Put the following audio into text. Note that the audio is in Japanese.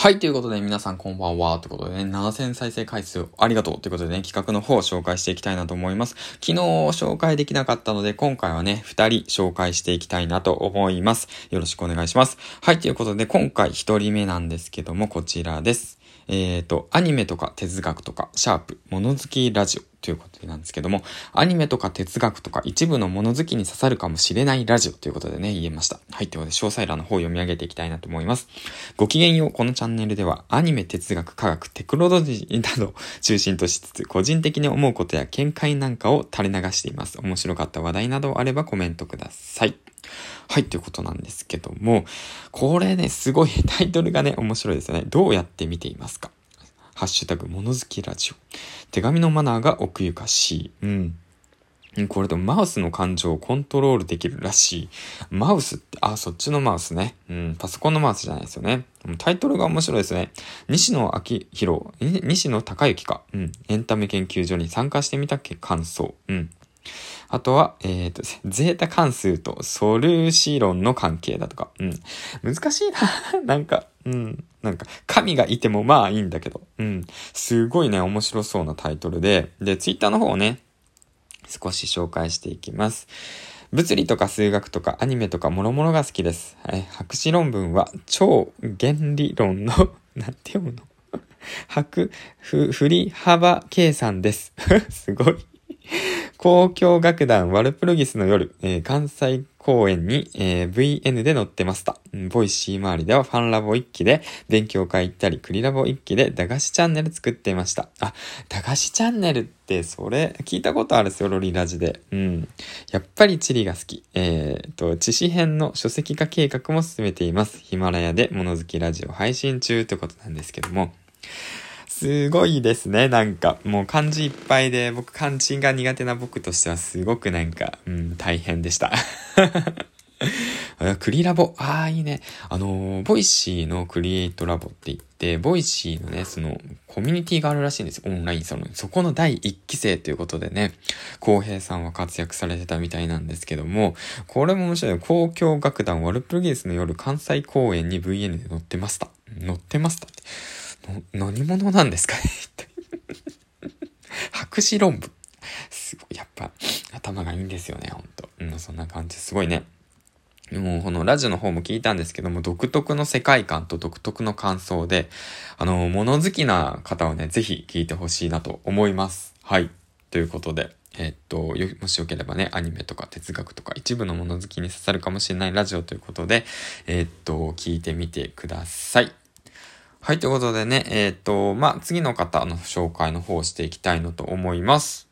はい、ということで皆さんこんばんは。ということでね、7000再生回数ありがとうということでね、企画の方を紹介していきたいなと思います。昨日紹介できなかったので、今回はね、2人紹介していきたいなと思います。よろしくお願いします。はい、ということで今回1人目なんですけども、こちらです。えっ、ー、と、アニメとか哲学とか、シャープ、物好きラジオということなんですけども、アニメとか哲学とか一部の物好きに刺さるかもしれないラジオということでね、言えました。はい、ということで、詳細欄の方を読み上げていきたいなと思います。ごきげんよう、このチャンネルでは、アニメ、哲学、科学、テクノロジーなど中心としつつ、個人的に思うことや見解なんかを垂れ流しています。面白かった話題などあればコメントください。はい、ということなんですけども、これね、すごい タイトルがね、面白いですよね。どうやって見ていますか？ハッシュタグ、物好きラジオ。手紙のマナーが奥ゆかしい。うん。これでもマウスの感情をコントロールできるらしい。マウスって、あ、そっちのマウスね。うん、パソコンのマウスじゃないですよね。タイトルが面白いですね。西野昭弘、西野隆之か。うん、エンタメ研究所に参加してみたっけ感想。うん。あとは、えっ、ー、と、ゼータ関数とソルーシ論の関係だとか。うん。難しいな。なんか、うん。なんか、神がいてもまあいいんだけど。うん。すごいね、面白そうなタイトルで。で、ツイッターの方をね、少し紹介していきます。物理とか数学とかアニメとか諸々が好きです。はい、博士論文は超弦理論の なんて読むの？白、ふ、振り幅計算です。すごい 交響楽団ワルプルギスの夜、えー、関西公演に、えー、VN で乗ってました。ボイシー周りではファンラボ一期で勉強会行ったり、クリラボ一期で駄菓子チャンネル作っていました。あ、駄菓子チャンネルってそれ聞いたことあるですよ、ロリラジで。うん。やっぱり地理が好き。えー、と、知識編の書籍化計画も進めています。ヒマラヤで物好きラジオ配信中ということなんですけども。すごいですね。なんか、もう漢字いっぱいで、僕漢字が苦手な僕としてはすごくなんか、うん、大変でした。クリラボ。ああ、いいね。あのー、ボイシーのクリエイトラボって言って、ボイシーのね、その、コミュニティがあるらしいんですよ。オンラインその、そこの第1期生ということでね、浩平さんは活躍されてたみたいなんですけども、これも面白い。交響楽団ワルプルギースの夜関西公演に VN で乗ってました。乗ってましたって。何者なんですかね？博士論文。すごい、やっぱ、頭がいいんですよね、ほんと。うん、そんな感じ。すごいね。もうこのラジオの方も聞いたんですけども、独特の世界観と独特の感想で、あの、物好きな方はね、ぜひ聞いてほしいなと思います。はい。ということで、えー、っと、もしよければね、アニメとか哲学とか一部の物好きに刺さるかもしれないラジオということで、えー、っと、聞いてみてください。はい、ということでね、えっ、ー、と、まあ、次の方の紹介の方をしていきたいのと思います。